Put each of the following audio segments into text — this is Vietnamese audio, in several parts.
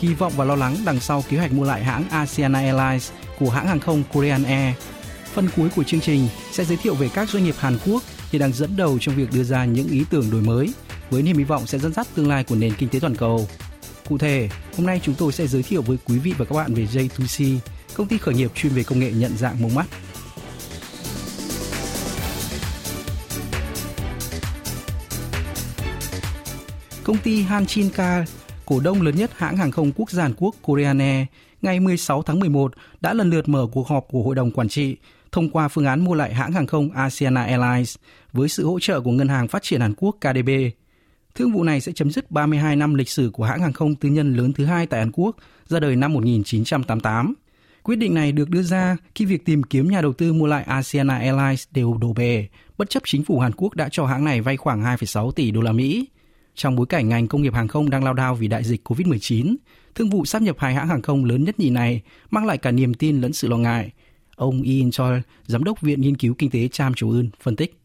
kỳ vọng và lo lắng đằng sau kế hoạch mua lại hãng Asiana Airlines của hãng hàng không Korean Air. Phần cuối của chương trình sẽ giới thiệu về các doanh nghiệp Hàn Quốc hiện đang dẫn đầu trong việc đưa ra những ý tưởng đổi mới với niềm hy vọng sẽ dẫn dắt tương lai của nền kinh tế toàn cầu. Cụ thể, hôm nay chúng tôi sẽ giới thiệu với quý vị và các bạn về J2C, công ty khởi nghiệp chuyên về công nghệ nhận dạng mống mắt. Công ty Hanchinka, cổ đông lớn nhất hãng hàng không quốc gia Hàn Quốc Korean Air, ngày 16 tháng 11 đã lần lượt mở cuộc họp của Hội đồng Quản trị thông qua phương án mua lại hãng hàng không Asiana Airlines với sự hỗ trợ của Ngân hàng Phát triển Hàn Quốc KDB. Thương vụ này sẽ chấm dứt 32 năm lịch sử của hãng hàng không tư nhân lớn thứ hai tại Hàn Quốc, ra đời năm 1988. Quyết định này được đưa ra khi việc tìm kiếm nhà đầu tư mua lại Asiana Airlines đều đổ bể, bất chấp chính phủ Hàn Quốc đã cho hãng này vay khoảng 2,6 tỷ đô la Mỹ. Trong bối cảnh ngành công nghiệp hàng không đang lao đao vì đại dịch COVID-19, thương vụ sáp nhập hai hãng hàng không lớn nhất nhì này mang lại cả niềm tin lẫn sự lo ngại. Ông Ian Choi, giám đốc Viện Nghiên cứu Kinh tế Cham Chủ Ưn, phân tích.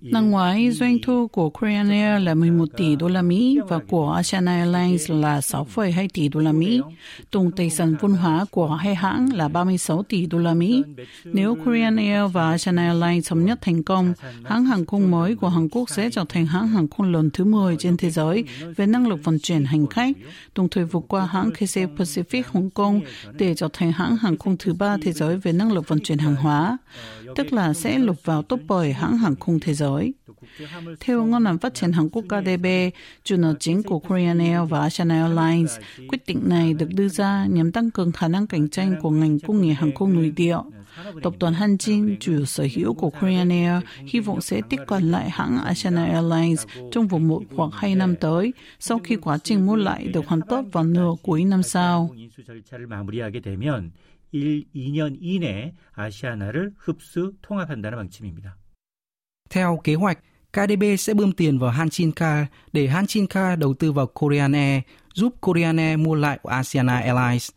Năm ngoái, doanh thu của Korean Air là 11 tỷ đô la Mỹ và của Asian Airlines là 6,2 tỷ đô la Mỹ. Tổng tài sản văn hóa của hai hãng là 36 tỷ đô la Mỹ. Nếu Korean Air và Asian Airlines thống nhất thành công, hãng hàng không mới của Hàn Quốc sẽ trở thành hãng hàng không lớn thứ 10 trên thế giới về năng lực vận chuyển hành khách, đồng thời vượt qua hãng KC Pacific Hong Kong để trở thành hãng hàng không thứ ba thế giới về năng lực vận chuyển hàng hóa, tức là sẽ lục vào top 10 hãng hàng không thế giới. Theo Ngân hàng Phát triển Hàn Quốc KDB, chủ nợ chính của Korean Air và Asian Airlines, quyết định này được đưa ra nhằm tăng cường khả năng cạnh tranh của ngành công nghiệp hàng không nội địa. Tập đoàn Hanjin, chủ sở hữu của Korean Air, hy vọng sẽ tiếp cận lại hãng Asian Airlines trong vòng một hoặc hai năm tới, sau khi quá trình mua lại được hoàn tất vào nửa cuối năm sau. 1, 2년 이내 아시아나를 흡수 통합한다는 방침입니다. Theo kế hoạch, KDB sẽ bơm tiền vào Hanchinka để Hanchinka đầu tư vào Korean Air, giúp Korean Air mua lại Asiana Airlines.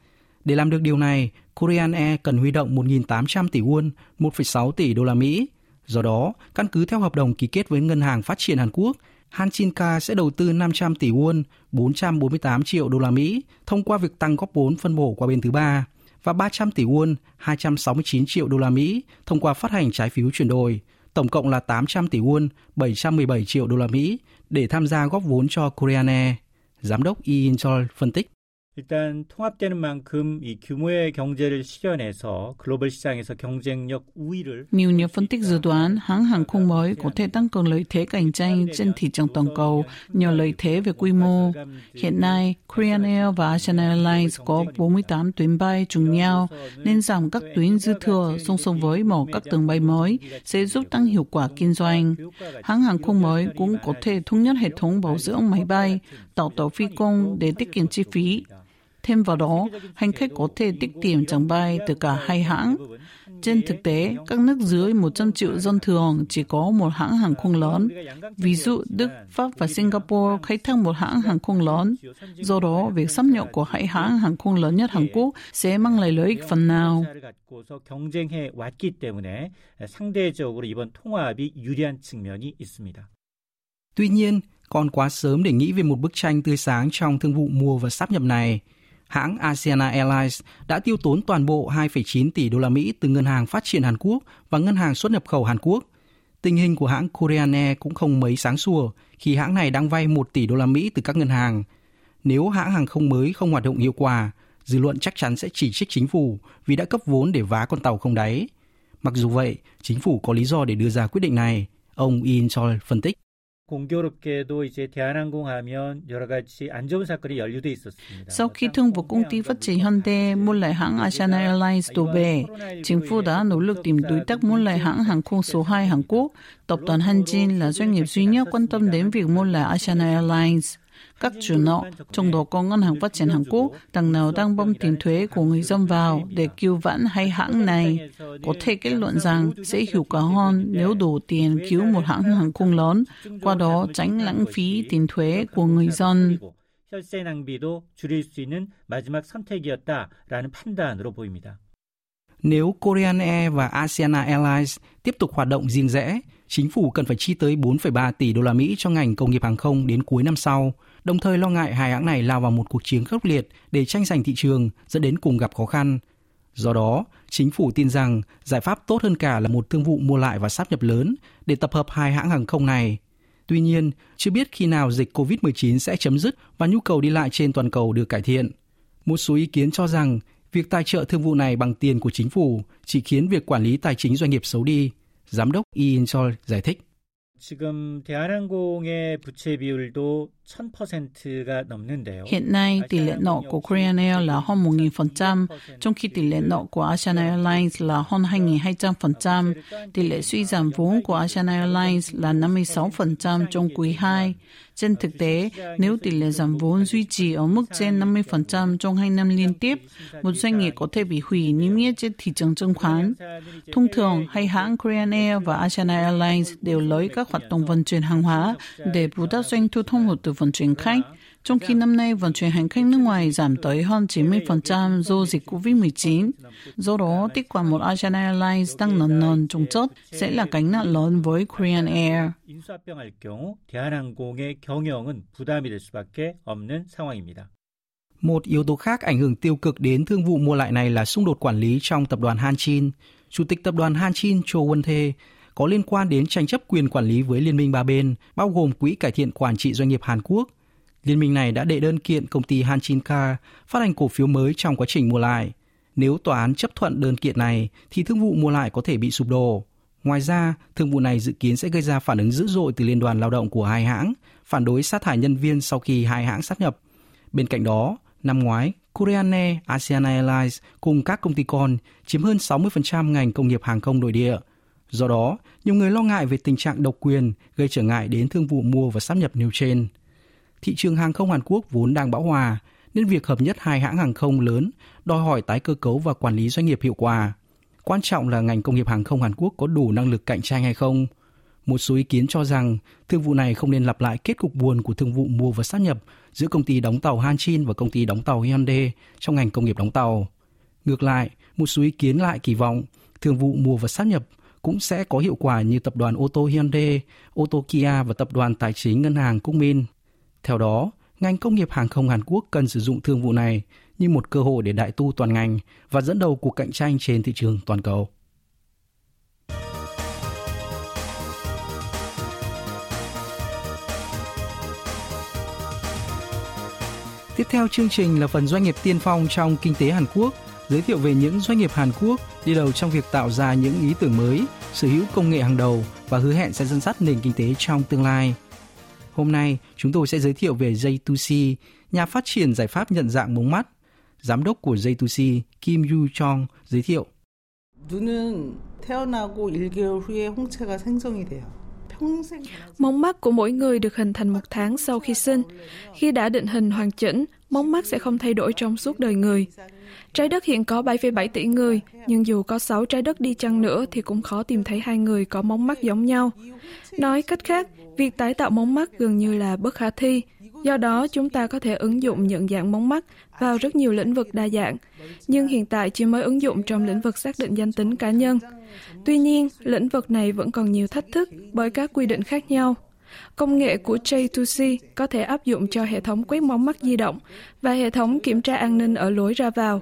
Để làm được điều này, Korean Air cần huy động 1.800 tỷ won, 1,6 tỷ đô la Mỹ. Do đó, căn cứ theo hợp đồng ký kết với Ngân hàng Phát triển Hàn Quốc, Hanchinka sẽ đầu tư 500 tỷ won, 448 triệu đô la Mỹ thông qua việc tăng góp vốn phân bổ qua bên thứ ba và 300 tỷ won, 269 triệu đô la Mỹ thông qua phát hành trái phiếu chuyển đổi, tổng cộng là 800 tỷ won, 717 triệu đô la Mỹ để tham gia góp vốn cho Korean Air. Giám đốc Ian Chol phân tích. 일단 통합되는 만큼 이 규모의 경제를 실현해서 글로벌 시장에서 경쟁력 우위를 Nhiều nhà phân tích dự đoán hãng hàng không mới có thể tăng cường lợi thế cạnh tranh trên thị trường toàn cầu nhờ lợi thế về quy mô. Hiện nay, Korean Air và Asian Airlines có 48 tuyến bay trùng nhau nên giảm các tuyến dư thừa song song với mở các đường bay mới sẽ giúp tăng hiệu quả kinh doanh. Hãng hàng không mới cũng có thể thống nhất hệ thống bảo dưỡng máy bay, tạo tàu phi công để tiết kiệm chi phí. Thêm vào đó, hành khách có thể tiết kiệm chặng bay từ cả hai hãng. Trên thực tế, các nước dưới 100 triệu dân thường chỉ có một hãng hàng không lớn. Ví dụ, Đức, Pháp và Singapore khai thác một hãng hàng không lớn. Do đó, việc sắp nhập của hai hãng hàng không lớn nhất Hàn Quốc sẽ mang lại lợi ích phần nào. Tuy nhiên, còn quá sớm để nghĩ về một bức tranh tươi sáng trong thương vụ mua và sắp nhập này – hãng Asiana Airlines đã tiêu tốn toàn bộ 2,9 tỷ đô la Mỹ từ Ngân hàng Phát triển Hàn Quốc và Ngân hàng xuất nhập khẩu Hàn Quốc. Tình hình của hãng Korean Air cũng không mấy sáng sủa khi hãng này đang vay 1 tỷ đô la Mỹ từ các ngân hàng. Nếu hãng hàng không mới không hoạt động hiệu quả, dư luận chắc chắn sẽ chỉ trích chính phủ vì đã cấp vốn để vá con tàu không đáy. Mặc dù vậy, chính phủ có lý do để đưa ra quyết định này, ông In Chol phân tích. 공교롭게도 이제 대한항공 하면 여러 가지 안전 사건이 연루돼 있었습니다. Sau khi thương vụ công ty phát triển Hyundai mua lại hãng Asian Airlines đổ bể, chính phủ đã nỗ lực tìm đối tác mua lại hãng hàng không số 2 Hàn Quốc. Tập đoàn Hanjin là doanh nghiệp duy nhất quan tâm đến việc mua lại Asian Airlines. Các chủ nợ, trong đó có Ngân hàng Phát triển Hàn Quốc, đằng nào đang bơm tiền thuế của người dân vào để cứu vãn hay hãng này, có thể kết luận rằng sẽ hiệu quả hơn nếu đủ tiền cứu một hãng hàng không lớn, qua đó tránh lãng phí tiền thuế của người dân. 혈세 낭비도 줄일 수 있는 마지막 선택이었다라는 판단으로 보입니다. Nếu Korean Air và Asiana Airlines tiếp tục hoạt động riêng rẽ, chính phủ cần phải chi tới 4,3 tỷ đô la Mỹ cho ngành công nghiệp hàng không đến cuối năm sau, đồng thời lo ngại hai hãng này lao vào một cuộc chiến khốc liệt để tranh giành thị trường dẫn đến cùng gặp khó khăn. Do đó, chính phủ tin rằng giải pháp tốt hơn cả là một thương vụ mua lại và sáp nhập lớn để tập hợp hai hãng hàng không này. Tuy nhiên, chưa biết khi nào dịch COVID-19 sẽ chấm dứt và nhu cầu đi lại trên toàn cầu được cải thiện. Một số ý kiến cho rằng việc tài trợ thương vụ này bằng tiền của chính phủ chỉ khiến việc quản lý tài chính doanh nghiệp xấu đi. Giám đốc Ian Chol giải thích. 지금 대한항공의 부채 비율도 Hiện nay, tỷ lệ nợ của Korean Air là hơn 1.000%, trong khi tỷ lệ nợ của Asian Airlines là hơn 2.200%. Tỷ lệ suy giảm vốn của Asian Airlines là 56% trong quý 2. Trên thực tế, nếu tỷ lệ giảm vốn duy trì ở mức trên 50% trong hai năm liên tiếp, một doanh nghiệp có thể bị hủy niêm yết trên thị trường chứng khoán. Thông thường, hai hãng Korean Air và Asian Airlines đều lấy các hoạt động vận chuyển hàng hóa để bù đắp doanh thu thông hụt từ vận chuyển khách. Trong khi năm nay vận chuyển hành khách nước ngoài giảm tới hơn 90% do dịch COVID-19. Do đó, tiếp quản một Asiana Airlines đang nần nần trồng chất sẽ là gánh nặng lớn với Korean Air. 인수합병할 경우 대한항공의 경영은 부담이 될 수밖에 없는 상황입니다. Một yếu tố khác ảnh hưởng tiêu cực đến thương vụ mua lại này là xung đột quản lý trong tập đoàn Hanchin. Chủ tịch tập đoàn Hanchin Cho Won Tae có liên quan đến tranh chấp quyền quản lý với liên minh ba bên, bao gồm Quỹ Cải thiện Quản trị Doanh nghiệp Hàn Quốc. Liên minh này đã đệ đơn kiện công ty Hanchin Car phát hành cổ phiếu mới trong quá trình mua lại. Nếu tòa án chấp thuận đơn kiện này, thì thương vụ mua lại có thể bị sụp đổ. Ngoài ra, thương vụ này dự kiến sẽ gây ra phản ứng dữ dội từ Liên đoàn Lao động của hai hãng, phản đối sát thải nhân viên sau khi hai hãng sát nhập. Bên cạnh đó, năm ngoái, Korean Air, Asiana Airlines cùng các công ty con chiếm hơn 60% ngành công nghiệp hàng không nội địa. Do đó, nhiều người lo ngại về tình trạng độc quyền gây trở ngại đến thương vụ mua và sáp nhập nêu trên. Thị trường hàng không Hàn Quốc vốn đang bão hòa, nên việc hợp nhất hai hãng hàng không lớn đòi hỏi tái cơ cấu và quản lý doanh nghiệp hiệu quả. Quan trọng là ngành công nghiệp hàng không Hàn Quốc có đủ năng lực cạnh tranh hay không. Một số ý kiến cho rằng thương vụ này không nên lặp lại kết cục buồn của thương vụ mua và sát nhập giữa công ty đóng tàu Hanchin và công ty đóng tàu Hyundai trong ngành công nghiệp đóng tàu. Ngược lại, một số ý kiến lại kỳ vọng thương vụ mua và sát nhập cũng sẽ có hiệu quả như tập đoàn ô tô Hyundai, ô tô Kia và tập đoàn tài chính ngân hàng Cookmin. Theo đó, ngành công nghiệp hàng không Hàn Quốc cần sử dụng thương vụ này như một cơ hội để đại tu toàn ngành và dẫn đầu cuộc cạnh tranh trên thị trường toàn cầu. Tiếp theo chương trình là phần doanh nghiệp tiên phong trong kinh tế Hàn Quốc, giới thiệu về những doanh nghiệp Hàn Quốc đi đầu trong việc tạo ra những ý tưởng mới, sở hữu công nghệ hàng đầu và hứa hẹn sẽ dẫn dắt nền kinh tế trong tương lai. Hôm nay, chúng tôi sẽ giới thiệu về J2C, nhà phát triển giải pháp nhận dạng mống mắt. Giám đốc của J2C, Kim Yu Chong, giới thiệu. 눈은 태어나고 1개월 후에 홍채가 생성이 돼요. Mống mắt của mỗi người được hình thành một tháng sau khi sinh. Khi đã định hình hoàn chỉnh, mống mắt sẽ không thay đổi trong suốt đời người. Trái đất hiện có 7,7 tỷ người, nhưng dù có 6 trái đất đi chăng nữa thì cũng khó tìm thấy hai người có mống mắt giống nhau. Nói cách khác, việc tái tạo mống mắt gần như là bất khả thi. Do đó, chúng ta có thể ứng dụng nhận dạng mống mắt vào rất nhiều lĩnh vực đa dạng, nhưng hiện tại chỉ mới ứng dụng trong lĩnh vực xác định danh tính cá nhân. Tuy nhiên, lĩnh vực này vẫn còn nhiều thách thức bởi các quy định khác nhau. Công nghệ của J2C có thể áp dụng cho hệ thống quét mống mắt di động và hệ thống kiểm tra an ninh ở lối ra vào.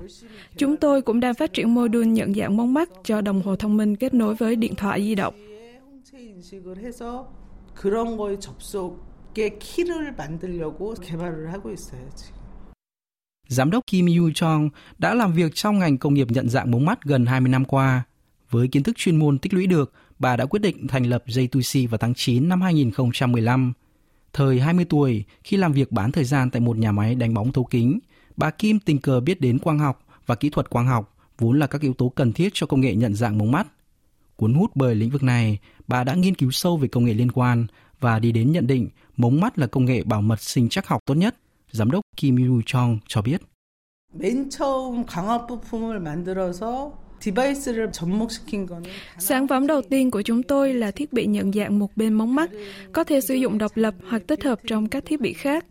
Chúng tôi cũng đang phát triển mô đun nhận dạng mống mắt cho đồng hồ thông minh kết nối với điện thoại di động. 인식을 해서 그런 거에 접속의 키를 만들려고 개발을 하고 있어요, 지금. Giám đốc Kim Yu Chong đã làm việc trong ngành công nghiệp nhận dạng mống mắt gần 20 năm qua. Với kiến thức chuyên môn tích lũy được, bà đã quyết định thành lập J2C vào tháng 9 năm 2015. Thời 20 tuổi, khi làm việc bán thời gian tại một nhà máy đánh bóng thấu kính, bà Kim tình cờ biết đến quang học và kỹ thuật quang học, vốn là các yếu tố cần thiết cho công nghệ nhận dạng mống mắt. Cuốn hút bởi lĩnh vực này, bà đã nghiên cứu sâu về công nghệ liên quan và đi đến nhận định mống mắt là công nghệ bảo mật sinh chắc học tốt nhất, giám đốc Kim Yu Chong cho biết. 맨 처음 강화 부품을 만들어서 디바이스를 접목시킨 거는 Sản phẩm đầu tiên của chúng tôi là thiết bị nhận dạng một bên mống mắt, có thể sử dụng độc lập hoặc tích hợp trong các thiết bị khác.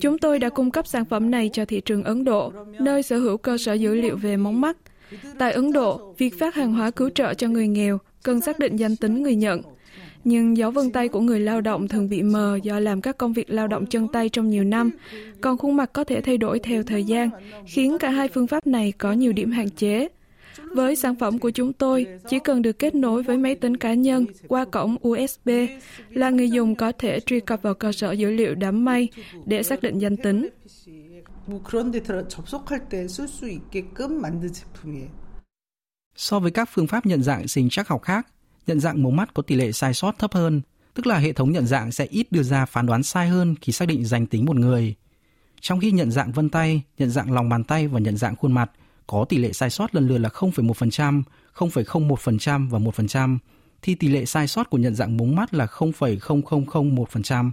Chúng tôi đã cung cấp sản phẩm này cho thị trường Ấn Độ, nơi sở hữu cơ sở dữ liệu về mống mắt. Tại Ấn Độ, việc phát hàng hóa cứu trợ cho người nghèo cần xác định danh tính người nhận. Nhưng dấu vân tay của người lao động thường bị mờ do làm các công việc lao động chân tay trong nhiều năm, còn khuôn mặt có thể thay đổi theo thời gian, khiến cả hai phương pháp này có nhiều điểm hạn chế. Với sản phẩm của chúng tôi, chỉ cần được kết nối với máy tính cá nhân qua cổng USB là người dùng có thể truy cập vào cơ sở dữ liệu đám mây để xác định danh tính. So với các phương pháp nhận dạng sinh trắc học khác, nhận dạng mống mắt có tỷ lệ sai sót thấp hơn, tức là hệ thống nhận dạng sẽ ít đưa ra phán đoán sai hơn khi xác định danh tính một người. Trong khi nhận dạng vân tay, nhận dạng lòng bàn tay và nhận dạng khuôn mặt – có tỷ lệ sai sót lần lượt là 0,1%, 0,01% và 1%, thì tỷ lệ sai sót của nhận dạng mống mắt là 0,0001%.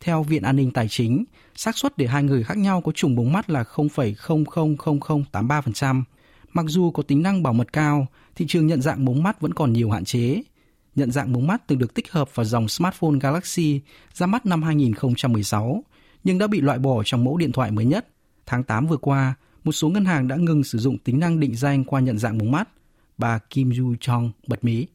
Theo Viện An ninh Tài chính, xác suất để hai người khác nhau có trùng mống mắt là 0,000083%. Mặc dù có tính năng bảo mật cao, thị trường nhận dạng mống mắt vẫn còn nhiều hạn chế. Nhận dạng mống mắt từng được tích hợp vào dòng smartphone Galaxy ra mắt năm 2016, nhưng đã bị loại bỏ trong mẫu điện thoại mới nhất. Tháng 8 vừa qua, một số ngân hàng đã ngừng sử dụng tính năng định danh qua nhận dạng mống mắt. Bà Kim Ju Chong bật mí.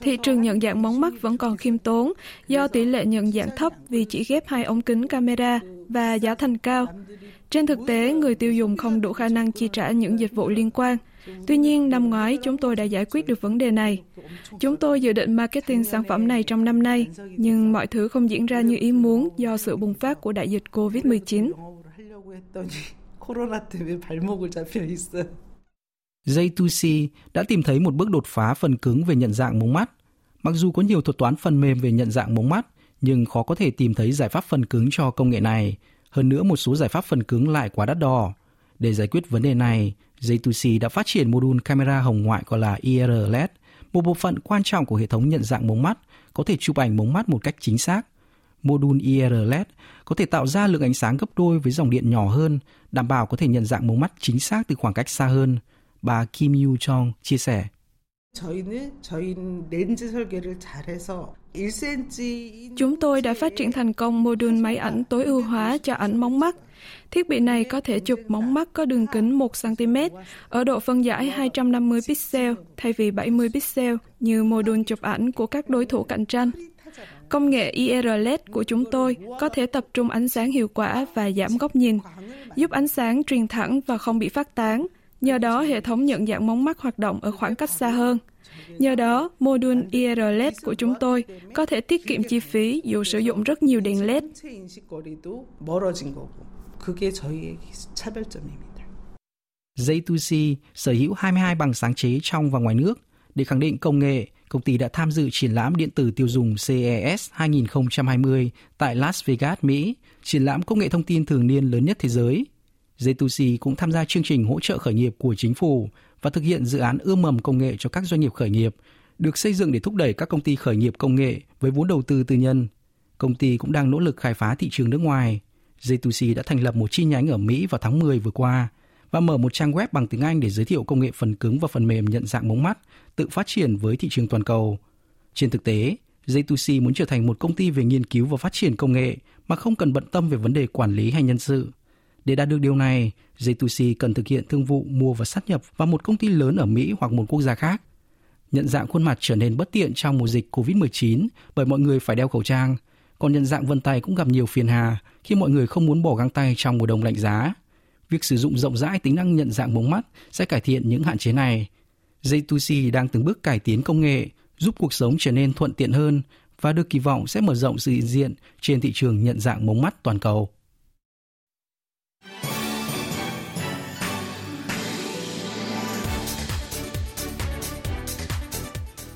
Thị trường nhận dạng mống mắt vẫn còn khiêm tốn do tỷ lệ nhận dạng thấp vì chỉ ghép hai ống kính camera và giá thành cao. Trên thực tế, người tiêu dùng không đủ khả năng chi trả những dịch vụ liên quan. Tuy nhiên, năm ngoái chúng tôi đã giải quyết được vấn đề này. Chúng tôi dự định marketing sản phẩm này trong năm nay, nhưng mọi thứ không diễn ra như ý muốn do sự bùng phát của đại dịch COVID-19. J2C đã tìm thấy một bước đột phá phần cứng về nhận dạng mống mắt. Mặc dù có nhiều thuật toán phần mềm về nhận dạng mống mắt, nhưng khó có thể tìm thấy giải pháp phần cứng cho công nghệ này, hơn nữa một số giải pháp phần cứng lại quá đắt đỏ. Để giải quyết vấn đề này, J2C đã phát triển mô đun camera hồng ngoại gọi là IR LED, một bộ phận quan trọng của hệ thống nhận dạng mống mắt, có thể chụp ảnh mống mắt một cách chính xác. Mô đun IR LED có thể tạo ra lượng ánh sáng gấp đôi với dòng điện nhỏ hơn, đảm bảo có thể nhận dạng mống mắt chính xác từ khoảng cách xa hơn. Bà Kim Yu Chong chia sẻ. Chúng tôi đã phát triển thành công mô đun máy ảnh tối ưu hóa cho ảnh móng mắt. Thiết bị này có thể chụp móng mắt có đường kính 1cm ở độ phân giải 250 pixel thay vì 70 pixel như mô đun chụp ảnh của các đối thủ cạnh tranh. Công nghệ IR LED của chúng tôi có thể tập trung ánh sáng hiệu quả và giảm góc nhìn, giúp ánh sáng truyền thẳng và không bị phát tán. Nhờ đó, hệ thống nhận dạng móng mắt hoạt động ở khoảng cách xa hơn. Nhờ đó, mô đun IR LED của chúng tôi có thể tiết kiệm chi phí dù sử dụng rất nhiều đèn LED. J2C sở hữu 22 bằng sáng chế trong và ngoài nước. Để khẳng định công nghệ, công ty đã tham dự triển lãm điện tử tiêu dùng CES 2020 tại Las Vegas, Mỹ, triển lãm công nghệ thông tin thường niên lớn nhất thế giới – J2C cũng tham gia chương trình hỗ trợ khởi nghiệp của chính phủ và thực hiện dự án ươm mầm công nghệ cho các doanh nghiệp khởi nghiệp, được xây dựng để thúc đẩy các công ty khởi nghiệp công nghệ với vốn đầu tư tư nhân. Công ty cũng đang nỗ lực khai phá thị trường nước ngoài. J2C đã thành lập một chi nhánh ở Mỹ vào tháng 10 vừa qua và mở một trang web bằng tiếng Anh để giới thiệu công nghệ phần cứng và phần mềm nhận dạng mống mắt tự phát triển với thị trường toàn cầu. Trên thực tế, J2C muốn trở thành một công ty về nghiên cứu và phát triển công nghệ mà không cần bận tâm về vấn đề quản lý hay nhân sự. Để đạt được điều này, J2C cần thực hiện thương vụ mua và sát nhập vào một công ty lớn ở Mỹ hoặc một quốc gia khác. Nhận dạng khuôn mặt trở nên bất tiện trong mùa dịch COVID-19 bởi mọi người phải đeo khẩu trang, còn nhận dạng vân tay cũng gặp nhiều phiền hà khi mọi người không muốn bỏ găng tay trong mùa đông lạnh giá. Việc sử dụng rộng rãi tính năng nhận dạng mống mắt sẽ cải thiện những hạn chế này. J2C đang từng bước cải tiến công nghệ, giúp cuộc sống trở nên thuận tiện hơn và được kỳ vọng sẽ mở rộng sự hiện diện trên thị trường nhận dạng mống mắt toàn cầu.